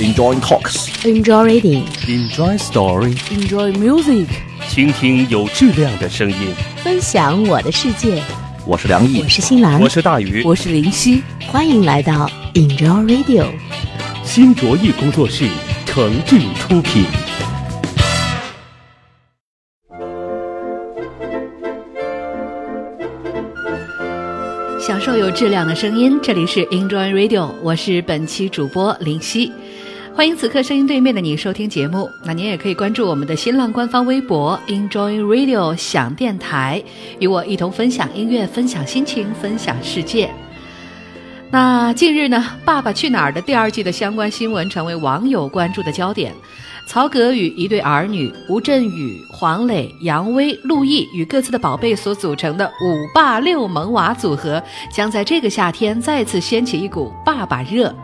Enjoy talks. Enjoy reading. Enjoy story. Enjoy music. 倾听有质量的声音。分享我的世界。我是梁毅我，是新兰我，是大鱼，我是林夕，欢迎来到 Enjoy Radio。新卓艺工作室诚挚出品。享受有质量的声音，这里是 Enjoy Radio，我是本期主播林夕，欢迎此刻声音对面的你收听节目。那您也可以关注我们的新浪官方微博 Enjoy Radio 想电台，与我一同分享音乐、分享心情、分享世界。那近日呢，《爸爸去哪儿》的第二季的相关新闻成为网友关注的焦点。曹格与一对儿女吴镇宇、黄磊、杨威、陆毅与各自的宝贝所组成的“五爸六萌娃”组合，将在这个夏天再次掀起一股爸爸热。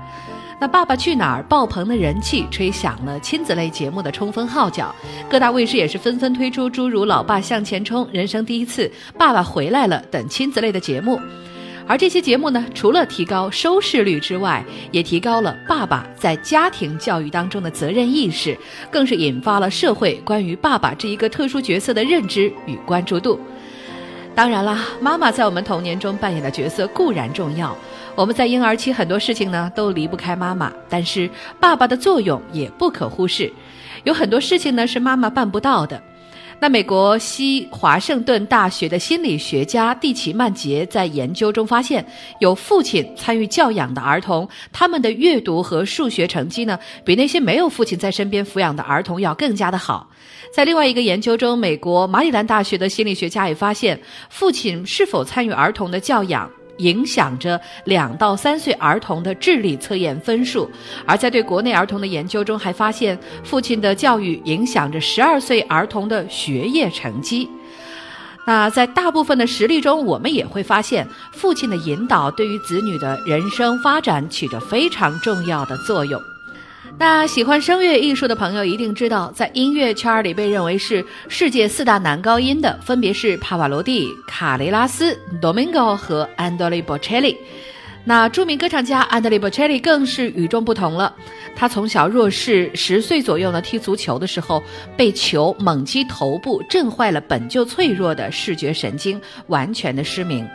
那《爸爸去哪儿》爆棚的人气，吹响了亲子类节目的冲锋号角。各大卫视也是纷纷推出诸如《老爸向前冲》《人生第一次》《爸爸回来了》等亲子类的节目。而这些节目呢，除了提高收视率之外，也提高了爸爸在家庭教育当中的责任意识，更是引发了社会关于爸爸这一个特殊角色的认知与关注度。当然啦，妈妈在我们童年中扮演的角色固然重要，我们在婴儿期很多事情呢都离不开妈妈，但是爸爸的作用也不可忽视，有很多事情呢是妈妈办不到的。那美国西华盛顿大学的心理学家蒂奇曼杰在研究中发现，有父亲参与教养的儿童，他们的阅读和数学成绩呢，比那些没有父亲在身边抚养的儿童要更加的好。在另外一个研究中，美国马里兰大学的心理学家也发现，父亲是否参与儿童的教养。影响着两到三岁儿童的智力测验分数，而在对国内儿童的研究中，还发现父亲的教育影响着十二岁儿童的学业成绩。那在大部分的实例中，我们也会发现，父亲的引导对于子女的人生发展起着非常重要的作用。那喜欢声乐艺术的朋友一定知道，在音乐圈里被认为是世界四大男高音的，分别是帕瓦罗蒂、卡雷拉斯、Domingo 和安德烈·波切利。那著名歌唱家安德烈·波切利更是与众不同了。他从小弱视，十岁左右呢踢足球的时候被球猛击头部，震坏了本就脆弱的视觉神经，完全的失明。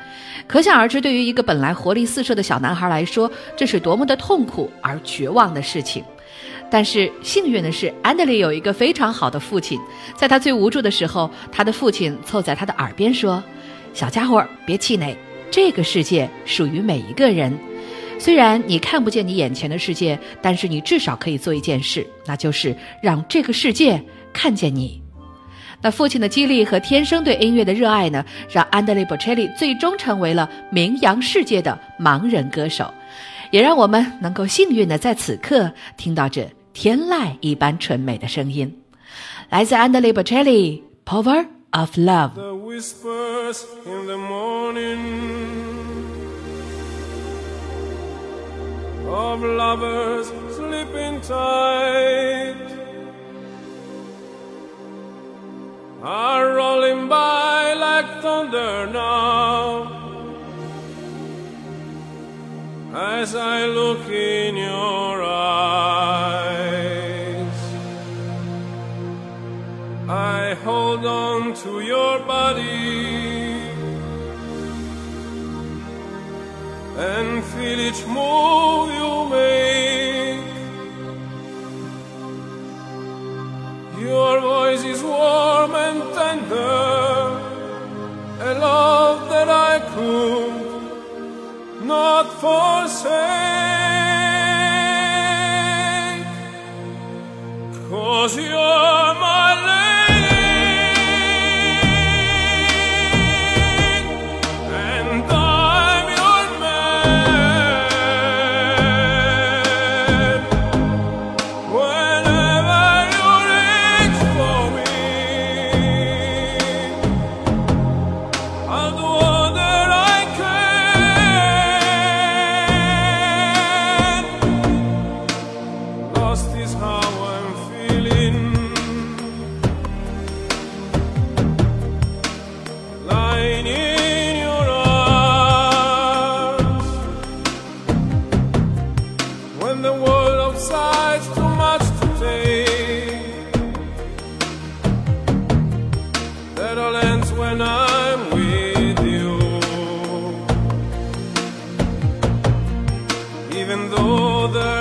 可想而知，对于一个本来活力四射的小男孩来说，这是多么的痛苦而绝望的事情。但是幸运的是，安德烈有一个非常好的父亲，在他最无助的时候，他的父亲凑在他的耳边说：“小家伙，别气馁，这个世界属于每一个人。虽然你看不见你眼前的世界，但是你至少可以做一件事，那就是让这个世界看见你。”那父亲的激励和天生对音乐的热爱呢，让安德烈·波切利最终成为了名扬世界的盲人歌手，也让我们能够幸运的在此刻听到这天籁一般纯美的声音，来自安德烈·波切利《Power of Love》。 The whispers in the morning of lovers sleeping tight are rolling by like thunder now. As I look in your eyes, I hold on to your body and feel each move you make. Your voice is warm and tender, a love that I could not forsake. Cause you're when I'm with you. Even though there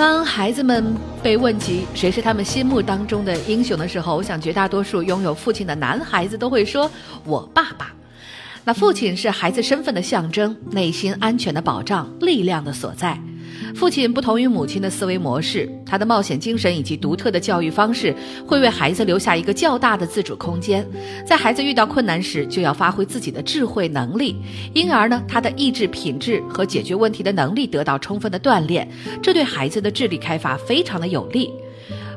当孩子们被问及谁是他们心目当中的英雄的时候，我想绝大多数拥有父亲的男孩子都会说：“我爸爸。”那父亲是孩子身份的象征，内心安全的保障，力量的所在。父亲不同于母亲的思维模式，他的冒险精神以及独特的教育方式，会为孩子留下一个较大的自主空间。在孩子遇到困难时，就要发挥自己的智慧能力，因而呢，他的意志品质和解决问题的能力得到充分的锻炼，这对孩子的智力开发非常的有利。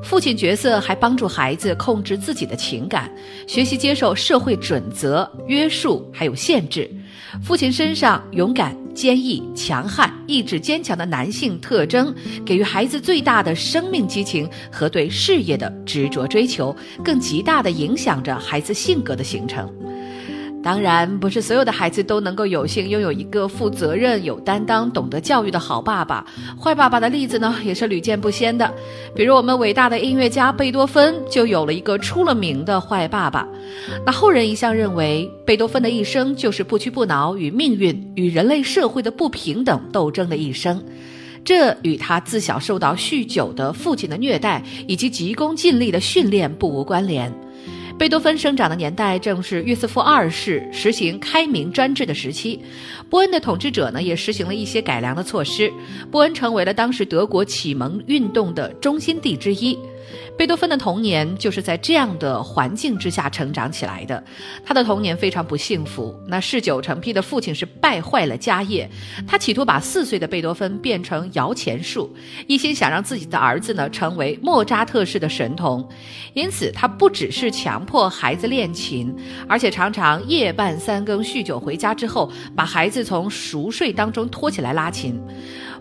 父亲角色还帮助孩子控制自己的情感，学习接受社会准则、约束还有限制。父亲身上勇敢、坚毅、强悍、意志坚强的男性特征，给予孩子最大的生命激情和对事业的执着追求，更极大的影响着孩子性格的形成。当然，不是所有的孩子都能够有幸拥有一个负责任、有担当、懂得教育的好爸爸。坏爸爸的例子呢，也是屡见不鲜的。比如我们伟大的音乐家贝多芬就有了一个出了名的坏爸爸。那后人一向认为，贝多芬的一生就是不屈不挠与命运、与人类社会的不平等斗争的一生。这与他自小受到酗酒的父亲的虐待以及急功近利的训练不无关联。贝多芬生长的年代正是约瑟夫二世实行开明专制的时期，波恩的统治者呢也实行了一些改良的措施，波恩成为了当时德国启蒙运动的中心地之一。贝多芬的童年就是在这样的环境之下成长起来的，他的童年非常不幸福。那嗜酒成癖的父亲是败坏了家业，他企图把四岁的贝多芬变成摇钱树，一心想让自己的儿子呢成为莫扎特式的神童。因此，他不只是强迫孩子练琴，而且常常夜半三更酗酒回家之后，把孩子从熟睡当中拖起来拉琴。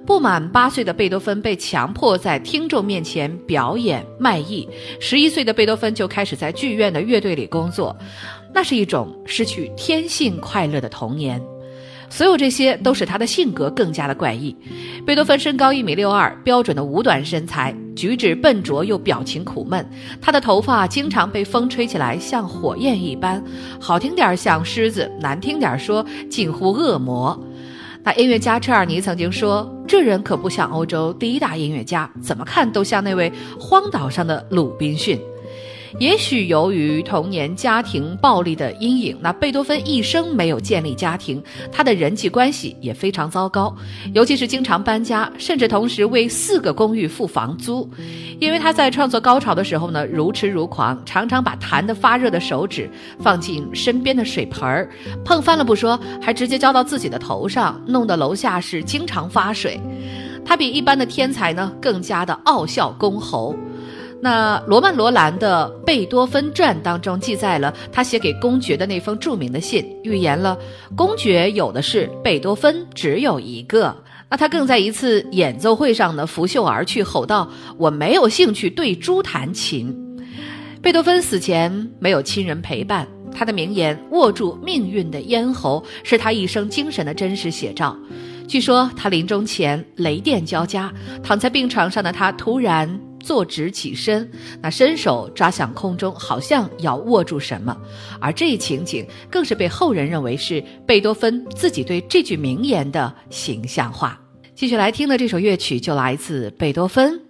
不满八岁的贝多芬被强迫在听众面前表演卖艺，十一岁的贝多芬就开始在剧院的乐队里工作，那是一种失去天性快乐的童年。所有这些都使他的性格更加的怪异。贝多芬身高一米六二，标准的五短身材，举止笨拙又表情苦闷。他的头发经常被风吹起来，像火焰一般，好听点像狮子，难听点说近乎恶魔。那音乐家车尔尼曾经说：“这人可不像欧洲第一大音乐家，怎么看都像那位荒岛上的鲁滨逊。”也许由于童年家庭暴力的阴影，那贝多芬一生没有建立家庭，他的人际关系也非常糟糕，尤其是经常搬家，甚至同时为四个公寓付房租。因为他在创作高潮的时候呢，如痴如狂，常常把弹得发热的手指放进身边的水盆儿，碰翻了不说，还直接浇到自己的头上，弄得楼下是经常发水。他比一般的天才呢更加的傲笑公侯。那罗曼·罗兰的《贝多芬传》当中记载了他写给公爵的那封著名的信，预言了公爵有的是，贝多芬只有一个。那他更在一次演奏会上呢拂袖而去，吼道：“我没有兴趣对猪弹琴。”贝多芬死前没有亲人陪伴，他的名言“握住命运的咽喉”是他一生精神的真实写照。据说他临终前雷电交加，躺在病床上的他突然坐直起身，那伸手抓向空中，好像要握住什么。而这一情景更是被后人认为是贝多芬自己对这句名言的形象化。继续来听的这首乐曲就来自贝多芬，《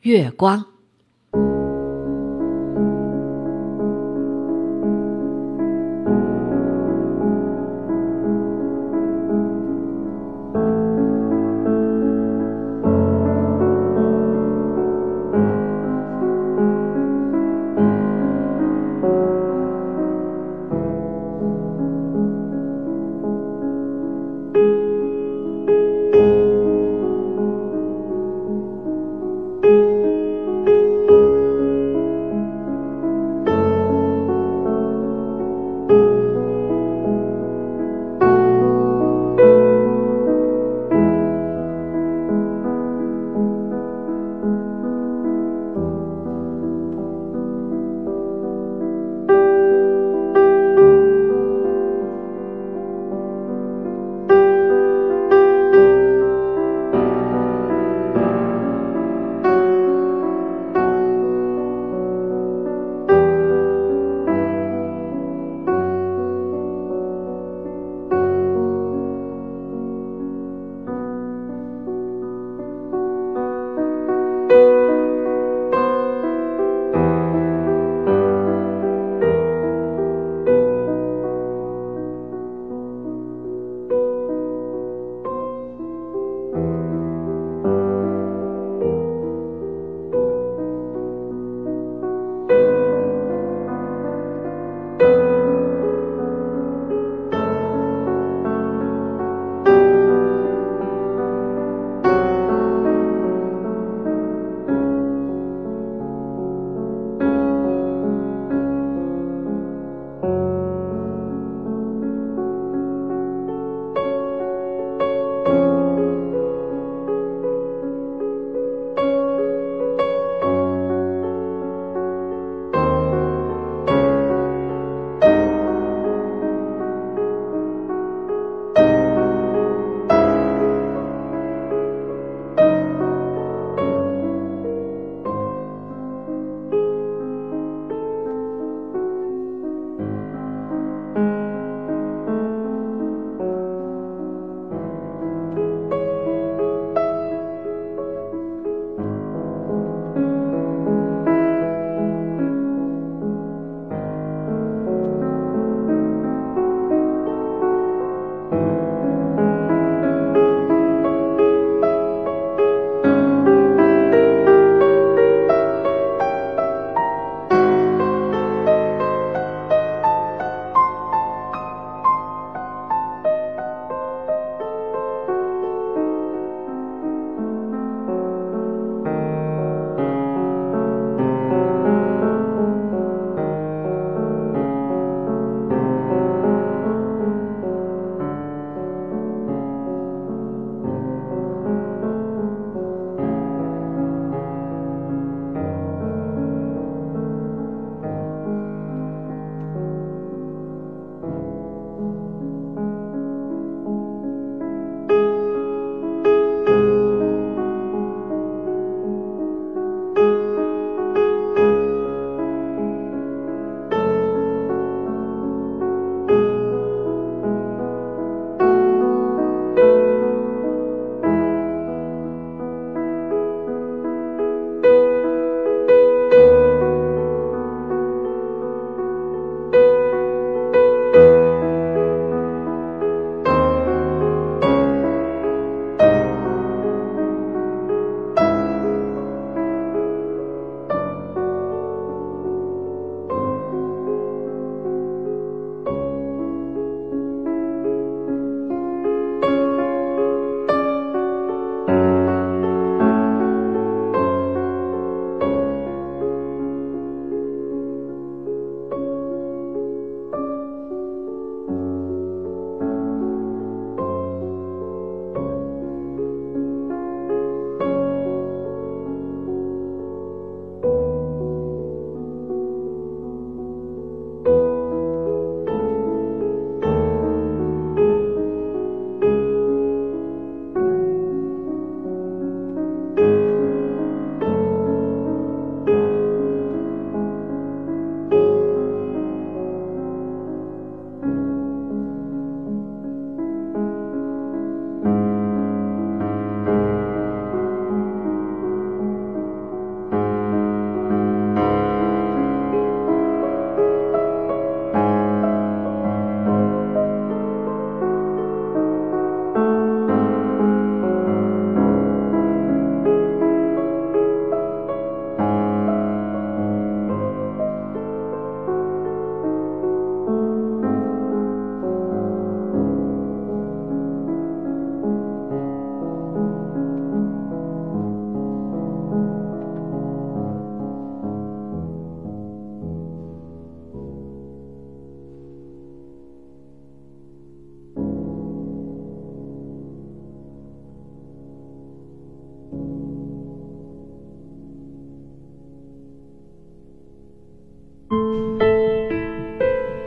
月光》。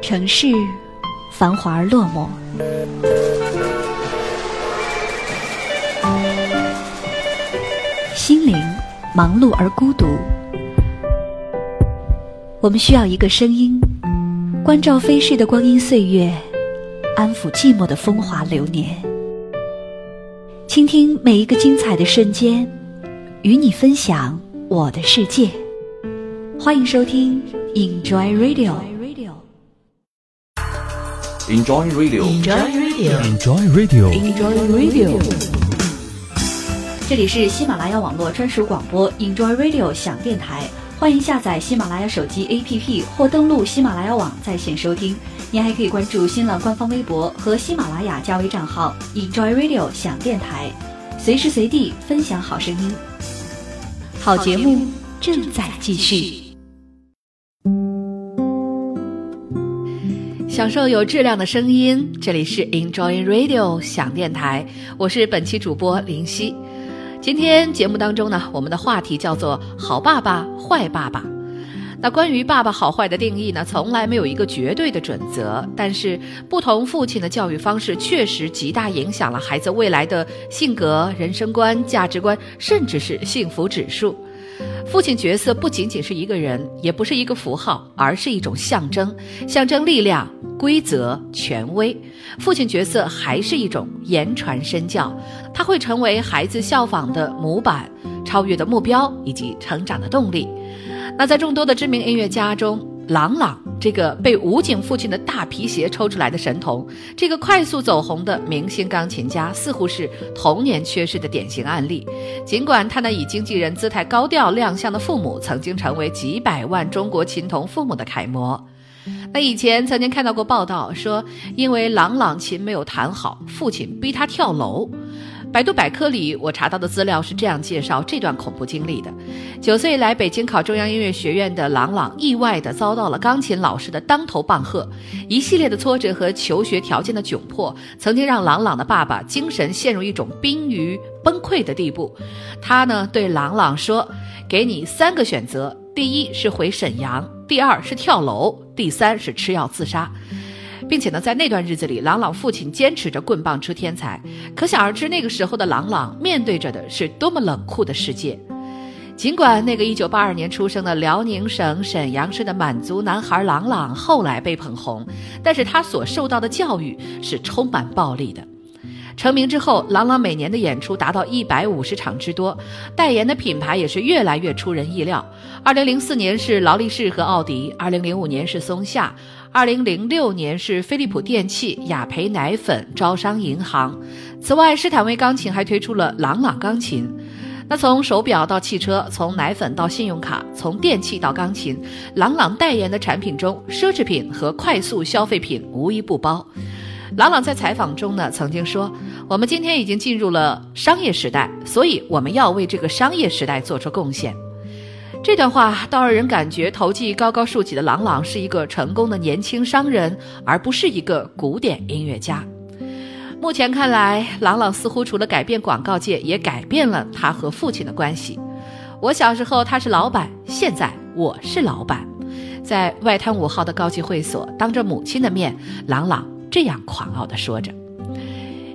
城市繁华而落寞，心灵忙碌而孤独。我们需要一个声音，关照飞逝的光阴岁月，安抚寂寞的风华流年，倾听每一个精彩的瞬间，与你分享我的世界。欢迎收听 Enjoy Radio。Enjoy Radio，Enjoy Radio，Enjoy Radio，Enjoy Radio。这里是喜马拉雅网络专属广播 Enjoy Radio 响电台，欢迎下载喜马拉雅手机 APP 或登录喜马拉雅网在线收听。您还可以关注新浪官方微博和喜马拉雅加微账号 Enjoy Radio 响电台，随时随地分享好声音。好节目正在继续。享受有质量的声音，这里是 Enjoy Radio 响电台，我是本期主播林夕。今天节目当中呢，我们的话题叫做“好爸爸、坏爸爸”。那关于爸爸好坏的定义呢，从来没有一个绝对的准则，但是不同父亲的教育方式确实极大影响了孩子未来的性格、人生观、价值观，甚至是幸福指数。父亲角色不仅仅是一个人，也不是一个符号，而是一种象征，象征力量、规则、权威。父亲角色还是一种言传身教，他会成为孩子效仿的模板、超越的目标以及成长的动力。那在众多的知名音乐家中，郎朗这个被武警父亲的大皮鞋抽出来的神童，这个快速走红的明星钢琴家，似乎是童年缺失的典型案例。尽管他那以经纪人姿态高调亮相的父母，曾经成为几百万中国琴童父母的楷模。那以前曾经看到过报道说，因为郎朗琴没有弹好，父亲逼他跳楼。百度百科里我查到的资料是这样介绍这段恐怖经历的：九岁来北京考中央音乐学院的郎朗，意外地遭到了钢琴老师的当头棒喝。一系列的挫折和求学条件的窘迫，曾经让郎朗的爸爸精神陷入一种濒于崩溃的地步。他呢对郎朗说：“给你三个选择，第一是回沈阳，第二是跳楼，第三是吃药自杀。”并且呢，在那段日子里，朗朗父亲坚持着棍棒出天才，可想而知，那个时候的朗朗面对着的是多么冷酷的世界。尽管那个1982年出生的辽宁省沈阳市的满族男孩朗朗后来被捧红，但是他所受到的教育是充满暴力的。成名之后，朗朗每年的演出达到一百五十场之多，代言的品牌也是越来越出人意料。二零零四年是劳力士和奥迪，二零零五年是松下，二零零六年是飞利浦电器、雅培奶粉、招商银行。此外，施坦威钢琴还推出了朗朗钢琴。那从手表到汽车，从奶粉到信用卡，从电器到钢琴，朗朗代言的产品中，奢侈品和快速消费品无一不包。朗朗在采访中呢，曾经说：“我们今天已经进入了商业时代，所以我们要为这个商业时代做出贡献。”这段话倒让人感觉头际高高竖起的郎朗是一个成功的年轻商人，而不是一个古典音乐家。目前看来，郎朗似乎除了改变广告界，也改变了他和父亲的关系。我小时候他是老板，现在我是老板。在外滩五号的高级会所，当着母亲的面，郎朗。这样狂傲地说着：“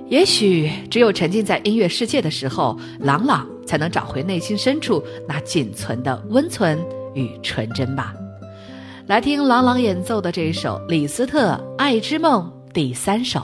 也许只有沉浸在音乐世界的时候，朗朗才能找回内心深处那仅存的温存与纯真吧。”来听朗朗演奏的这一首李斯特《爱之梦》第三首。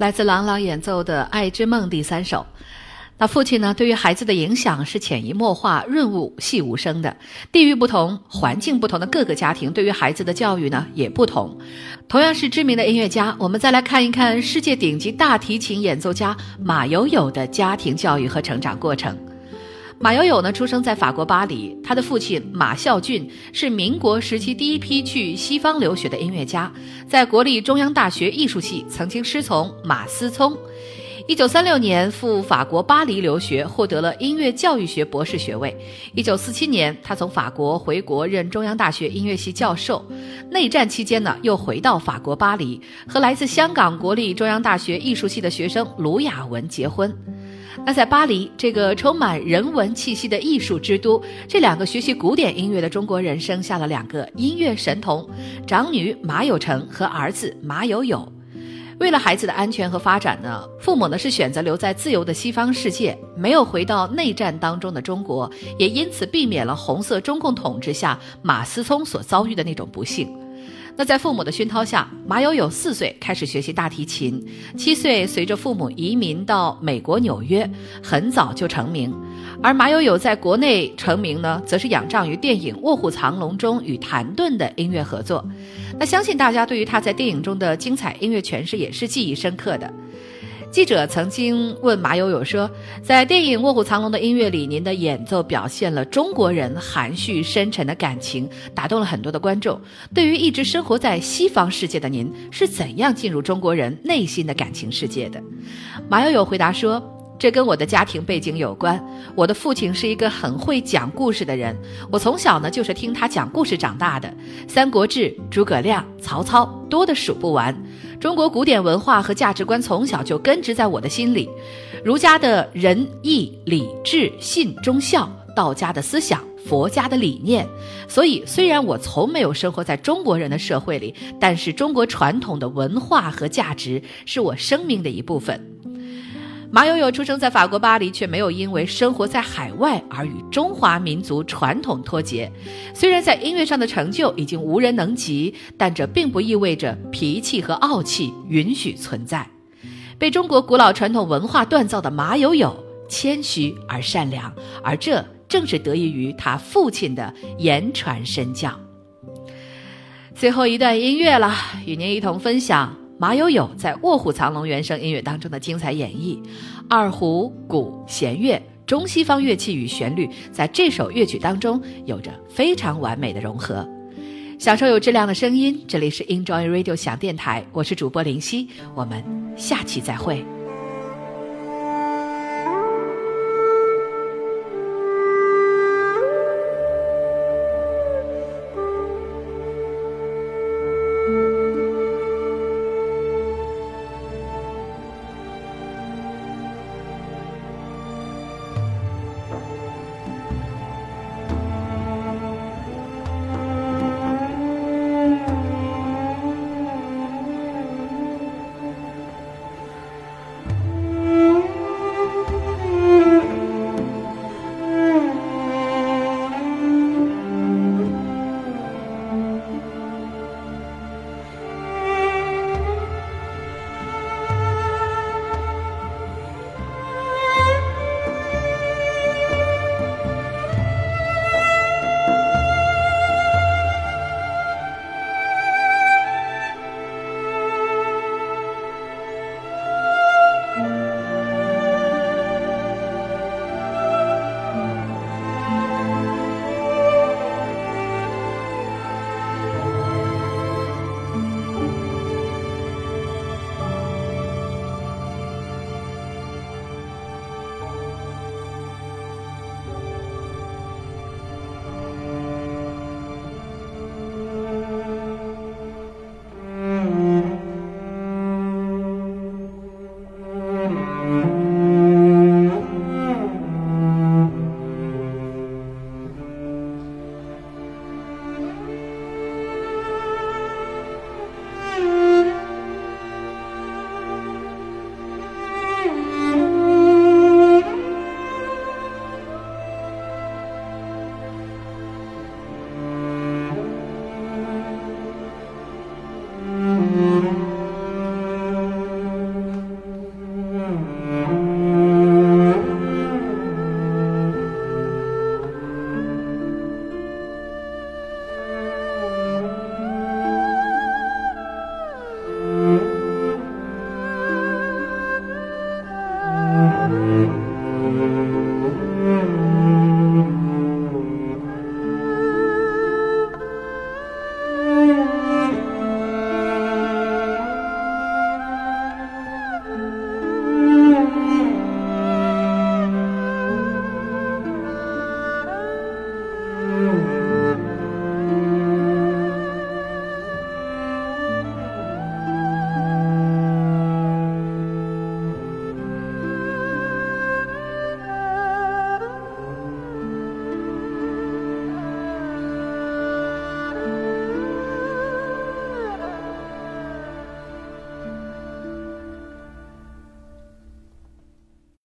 来自郎朗演奏的《爱之梦》第三首。那父亲呢？对于孩子的影响是潜移默化、润物细无声的。地域不同、环境不同的各个家庭，对于孩子的教育呢也不同。同样是知名的音乐家，我们再来看一看世界顶级大提琴演奏家马友友的家庭教育和成长过程。马友友呢，出生在法国巴黎，他的父亲马孝俊是民国时期第一批去西方留学的音乐家，在国立中央大学艺术系曾经师从马思聪。一九三六年赴法国巴黎留学，获得了音乐教育学博士学位。一九四七年，他从法国回国任中央大学音乐系教授。内战期间呢，又回到法国巴黎，和来自香港国立中央大学艺术系的学生卢雅文结婚。那在巴黎这个充满人文气息的艺术之都，这两个学习古典音乐的中国人生下了两个音乐神童，长女马有成和儿子马友友。为了孩子的安全和发展呢，父母呢是选择留在自由的西方世界，没有回到内战当中的中国，也因此避免了红色中共统治下马思聪所遭遇的那种不幸。那在父母的熏陶下，马友友四岁开始学习大提琴，七岁随着父母移民到美国纽约，很早就成名。而马友友在国内成名呢，则是仰仗于电影《卧虎藏龙》中与谭盾的音乐合作。那相信大家对于他在电影中的精彩音乐诠释也是记忆深刻的。记者曾经问马友友说：“在电影《卧虎藏龙》的音乐里，您的演奏表现了中国人含蓄深沉的感情，打动了很多的观众。对于一直生活在西方世界的您，是怎样进入中国人内心的感情世界的？”马友友回答说：“这跟我的家庭背景有关。我的父亲是一个很会讲故事的人，我从小呢就是听他讲故事长大的，《三国志》、诸葛亮、曹操多的数不完。”中国古典文化和价值观从小就根植在我的心里，儒家的仁义礼智信忠孝，道家的思想，佛家的理念。所以，虽然我从没有生活在中国人的社会里，但是中国传统的文化和价值是我生命的一部分。马友友出生在法国巴黎，却没有因为生活在海外而与中华民族传统脱节。虽然在音乐上的成就已经无人能及，但这并不意味着脾气和傲气允许存在。被中国古老传统文化锻造的马友友，谦虚而善良，而这正是得益于他父亲的言传身教。最后一段音乐了，与您一同分享。马友友在《卧虎藏龙》原声音乐当中的精彩演绎，二胡、鼓、弦乐、中西方乐器与旋律，在这首乐曲当中有着非常完美的融合。享受有质量的声音，这里是 Enjoy Radio 响电台，我是主播林夕，我们下期再会。